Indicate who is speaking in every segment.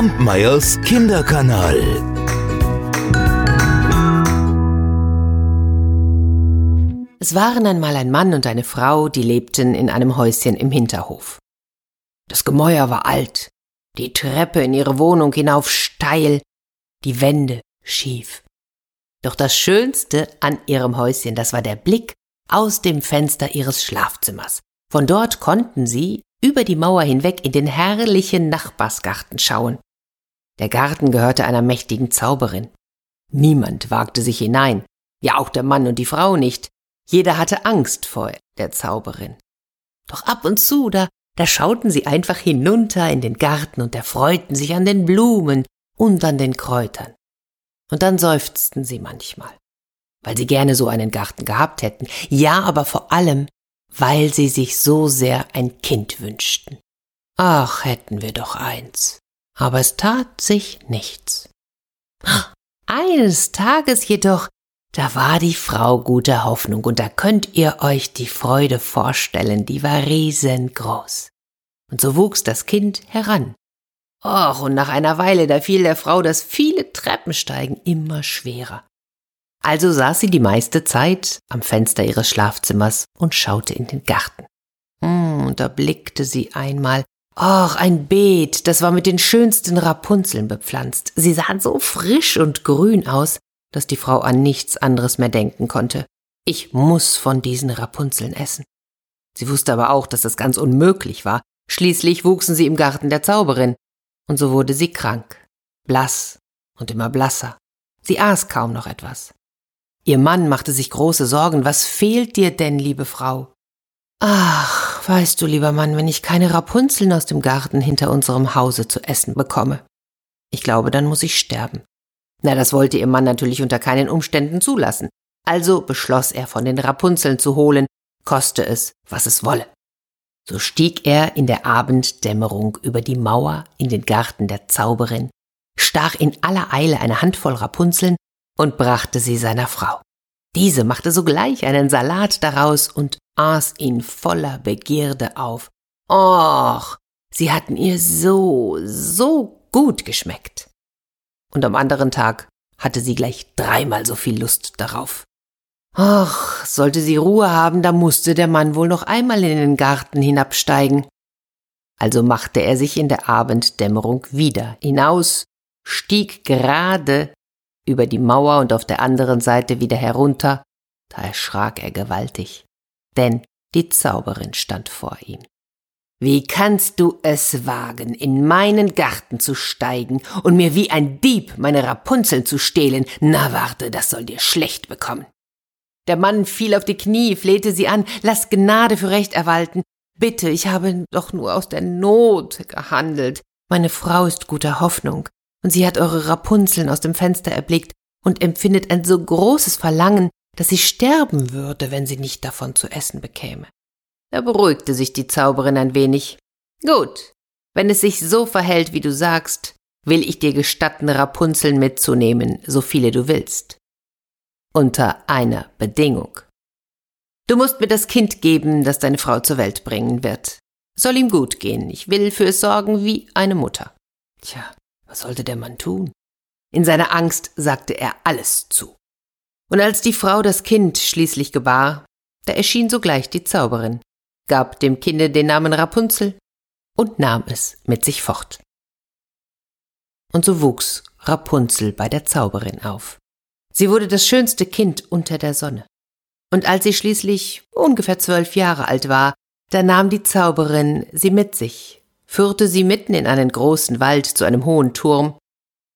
Speaker 1: Kampmeyers Kinderkanal.
Speaker 2: Es waren einmal ein Mann und eine Frau, die lebten in einem Häuschen im Hinterhof. Das Gemäuer war alt, die Treppe in ihre Wohnung hinauf steil, die Wände schief. Doch das Schönste an ihrem Häuschen, das war der Blick aus dem Fenster ihres Schlafzimmers. Von dort konnten sie über die Mauer hinweg in den herrlichen Nachbarsgarten schauen. Der Garten gehörte einer mächtigen Zauberin. Niemand wagte sich hinein, ja auch der Mann und die Frau nicht. Jeder hatte Angst vor der Zauberin. Doch ab und zu, da, da schauten sie einfach hinunter in den Garten und erfreuten sich an den Blumen und an den Kräutern. Und dann seufzten sie manchmal, weil sie gerne so einen Garten gehabt hätten, ja, aber vor allem, weil sie sich so sehr ein Kind wünschten. Ach, hätten wir doch eins. Aber es tat sich nichts. Eines Tages jedoch, da war die Frau guter Hoffnung, und da könnt ihr euch die Freude vorstellen, die war riesengroß. Und so wuchs das Kind heran. Och, und nach einer Weile, da fiel der Frau das viele Treppensteigen immer schwerer. Also saß sie die meiste Zeit am Fenster ihres Schlafzimmers und schaute in den Garten. Hm, und da blickte sie einmal. Ach, ein Beet, das war mit den schönsten Rapunzeln bepflanzt. Sie sahen so frisch und grün aus, dass die Frau an nichts anderes mehr denken konnte. Ich muss von diesen Rapunzeln essen. Sie wusste aber auch, dass das ganz unmöglich war. Schließlich wuchsen sie im Garten der Zauberin. Und so wurde sie krank, blass und immer blasser. Sie aß kaum noch etwas. Ihr Mann machte sich große Sorgen. Was fehlt dir denn, liebe Frau? Ach, weißt du, lieber Mann, wenn ich keine Rapunzeln aus dem Garten hinter unserem Hause zu essen bekomme. Ich glaube, dann muss ich sterben. Na, das wollte ihr Mann natürlich unter keinen Umständen zulassen. Also beschloss er, von den Rapunzeln zu holen, koste es, was es wolle. So stieg er in der Abenddämmerung über die Mauer in den Garten der Zauberin, stach in aller Eile eine Handvoll Rapunzeln und brachte sie seiner Frau. Diese machte sogleich einen Salat daraus und aß ihn voller Begierde auf. Och, sie hatten ihr so, so gut geschmeckt. Und am anderen Tag hatte sie gleich dreimal so viel Lust darauf. Ach, sollte sie Ruhe haben, da musste der Mann wohl noch einmal in den Garten hinabsteigen. Also machte er sich in der Abenddämmerung wieder hinaus, stieg gerade über die Mauer und auf der anderen Seite wieder herunter, da erschrak er gewaltig, denn die Zauberin stand vor ihm. Wie kannst du es wagen, in meinen Garten zu steigen und mir wie ein Dieb meine Rapunzeln zu stehlen? Na warte, das soll dir schlecht bekommen. Der Mann fiel auf die Knie, flehte sie an, lass Gnade für Recht erwalten. Bitte, ich habe doch nur aus der Not gehandelt. Meine Frau ist guter Hoffnung und sie hat eure Rapunzeln aus dem Fenster erblickt und empfindet ein so großes Verlangen, dass sie sterben würde, wenn sie nicht davon zu essen bekäme. Da beruhigte sich die Zauberin ein wenig. Gut, wenn es sich so verhält, wie du sagst, will ich dir gestatten, Rapunzeln mitzunehmen, so viele du willst. Unter einer Bedingung. Du musst mir das Kind geben, das deine Frau zur Welt bringen wird. Soll ihm gut gehen, ich will für es sorgen wie eine Mutter. Tja, was sollte der Mann tun? In seiner Angst sagte er alles zu. Und als die Frau das Kind schließlich gebar, da erschien sogleich die Zauberin, gab dem Kinde den Namen Rapunzel und nahm es mit sich fort. Und so wuchs Rapunzel bei der Zauberin auf. Sie wurde das schönste Kind unter der Sonne. Und als sie schließlich ungefähr zwölf Jahre alt war, da nahm die Zauberin sie mit sich führte sie mitten in einen großen Wald zu einem hohen Turm,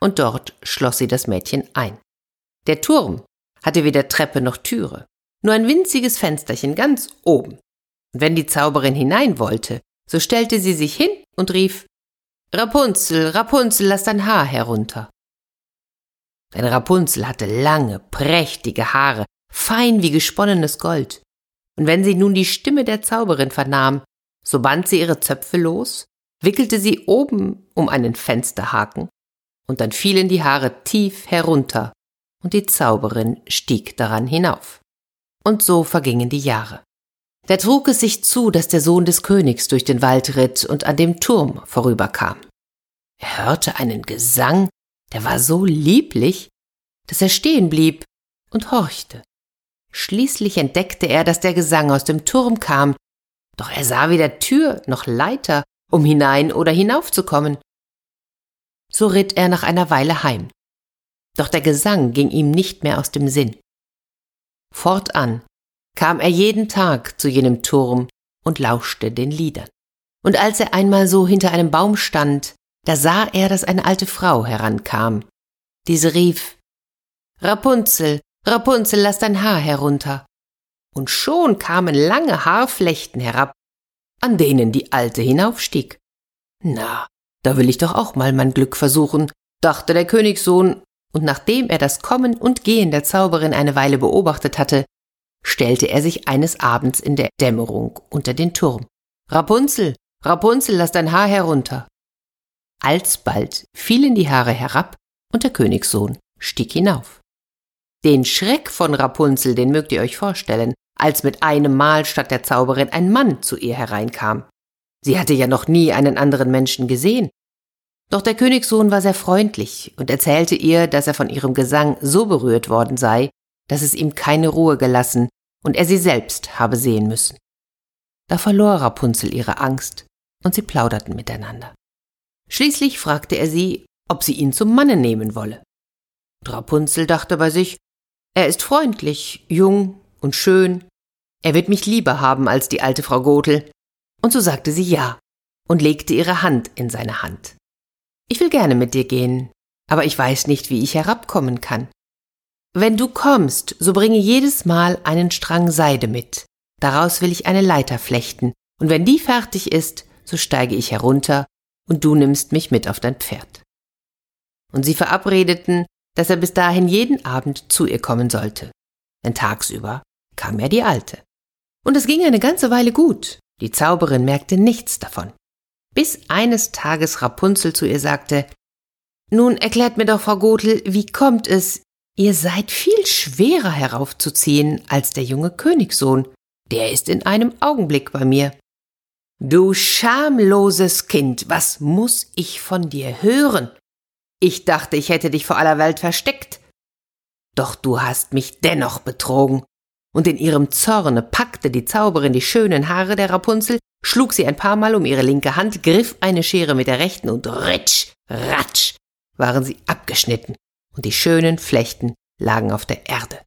Speaker 2: und dort schloss sie das Mädchen ein. Der Turm hatte weder Treppe noch Türe, nur ein winziges Fensterchen ganz oben. Und wenn die Zauberin hinein wollte, so stellte sie sich hin und rief Rapunzel, Rapunzel, lass dein Haar herunter. Denn Rapunzel hatte lange, prächtige Haare, fein wie gesponnenes Gold. Und wenn sie nun die Stimme der Zauberin vernahm, so band sie ihre Zöpfe los wickelte sie oben um einen Fensterhaken, und dann fielen die Haare tief herunter, und die Zauberin stieg daran hinauf. Und so vergingen die Jahre. Da trug es sich zu, dass der Sohn des Königs durch den Wald ritt und an dem Turm vorüberkam. Er hörte einen Gesang, der war so lieblich, dass er stehen blieb und horchte. Schließlich entdeckte er, dass der Gesang aus dem Turm kam, doch er sah weder Tür noch Leiter, um hinein oder hinaufzukommen. So ritt er nach einer Weile heim. Doch der Gesang ging ihm nicht mehr aus dem Sinn. Fortan kam er jeden Tag zu jenem Turm und lauschte den Liedern. Und als er einmal so hinter einem Baum stand, da sah er, dass eine alte Frau herankam. Diese rief Rapunzel, Rapunzel, lass dein Haar herunter. Und schon kamen lange Haarflechten herab, an denen die Alte hinaufstieg. Na, da will ich doch auch mal mein Glück versuchen, dachte der Königssohn, und nachdem er das Kommen und Gehen der Zauberin eine Weile beobachtet hatte, stellte er sich eines Abends in der Dämmerung unter den Turm. Rapunzel, Rapunzel, lass dein Haar herunter. Alsbald fielen die Haare herab und der Königssohn stieg hinauf. Den Schreck von Rapunzel, den mögt ihr euch vorstellen, als mit einem Mal statt der Zauberin ein Mann zu ihr hereinkam. Sie hatte ja noch nie einen anderen Menschen gesehen. Doch der Königssohn war sehr freundlich und erzählte ihr, dass er von ihrem Gesang so berührt worden sei, dass es ihm keine Ruhe gelassen und er sie selbst habe sehen müssen. Da verlor Rapunzel ihre Angst und sie plauderten miteinander. Schließlich fragte er sie, ob sie ihn zum Manne nehmen wolle. Und Rapunzel dachte bei sich, er ist freundlich, jung und schön, er wird mich lieber haben als die alte Frau Gotel. Und so sagte sie ja und legte ihre Hand in seine Hand. Ich will gerne mit dir gehen, aber ich weiß nicht, wie ich herabkommen kann. Wenn du kommst, so bringe jedes Mal einen Strang Seide mit. Daraus will ich eine Leiter flechten, und wenn die fertig ist, so steige ich herunter, und du nimmst mich mit auf dein Pferd. Und sie verabredeten, dass er bis dahin jeden Abend zu ihr kommen sollte. Denn tagsüber kam ja die Alte. Und es ging eine ganze Weile gut. Die Zauberin merkte nichts davon. Bis eines Tages Rapunzel zu ihr sagte, Nun erklärt mir doch, Frau Gotel, wie kommt es, Ihr seid viel schwerer heraufzuziehen als der junge Königssohn. Der ist in einem Augenblick bei mir. Du schamloses Kind, was muss ich von dir hören? Ich dachte, ich hätte dich vor aller Welt versteckt. Doch du hast mich dennoch betrogen. Und in ihrem Zorne packte die Zauberin die schönen Haare der Rapunzel, schlug sie ein paar Mal um ihre linke Hand, griff eine Schere mit der rechten und ritsch, ratsch waren sie abgeschnitten und die schönen Flechten lagen auf der Erde.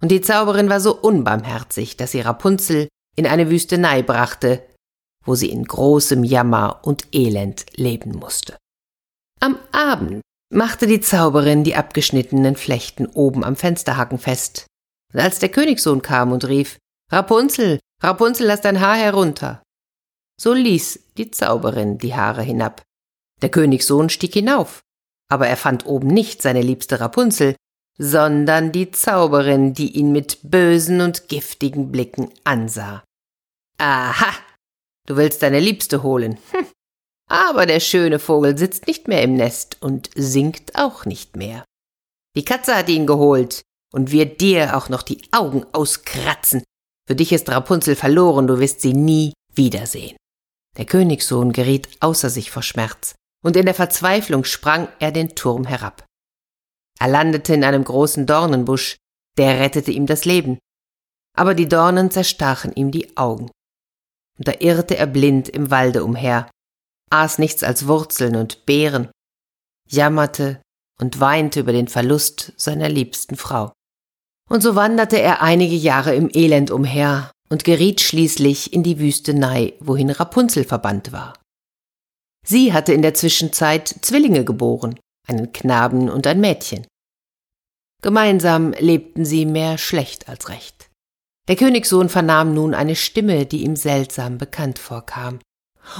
Speaker 2: Und die Zauberin war so unbarmherzig, dass sie Rapunzel in eine Wüstenei brachte, wo sie in großem Jammer und Elend leben musste. Am Abend machte die Zauberin die abgeschnittenen Flechten oben am Fensterhaken fest. Und als der Königssohn kam und rief, Rapunzel, Rapunzel, lass dein Haar herunter, so ließ die Zauberin die Haare hinab. Der Königssohn stieg hinauf aber er fand oben nicht seine liebste Rapunzel, sondern die Zauberin, die ihn mit bösen und giftigen Blicken ansah. Aha, du willst deine Liebste holen. Hm. Aber der schöne Vogel sitzt nicht mehr im Nest und singt auch nicht mehr. Die Katze hat ihn geholt und wird dir auch noch die Augen auskratzen. Für dich ist Rapunzel verloren, du wirst sie nie wiedersehen. Der Königssohn geriet außer sich vor Schmerz und in der Verzweiflung sprang er den Turm herab. Er landete in einem großen Dornenbusch, der rettete ihm das Leben, aber die Dornen zerstachen ihm die Augen. Und da irrte er blind im Walde umher, aß nichts als Wurzeln und Beeren, jammerte und weinte über den Verlust seiner liebsten Frau. Und so wanderte er einige Jahre im Elend umher und geriet schließlich in die Wüstenei, wohin Rapunzel verbannt war. Sie hatte in der Zwischenzeit Zwillinge geboren, einen Knaben und ein Mädchen. Gemeinsam lebten sie mehr schlecht als recht. Der Königssohn vernahm nun eine Stimme, die ihm seltsam bekannt vorkam.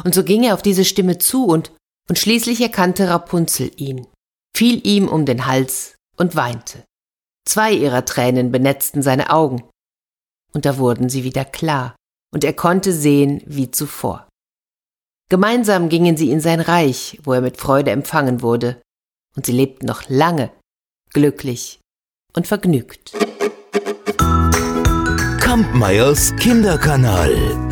Speaker 2: Und so ging er auf diese Stimme zu und, und schließlich erkannte Rapunzel ihn, fiel ihm um den Hals und weinte. Zwei ihrer Tränen benetzten seine Augen. Und da wurden sie wieder klar, und er konnte sehen wie zuvor. Gemeinsam gingen sie in sein Reich, wo er mit Freude empfangen wurde, und sie lebten noch lange, glücklich und vergnügt.
Speaker 1: Kampmeyers Kinderkanal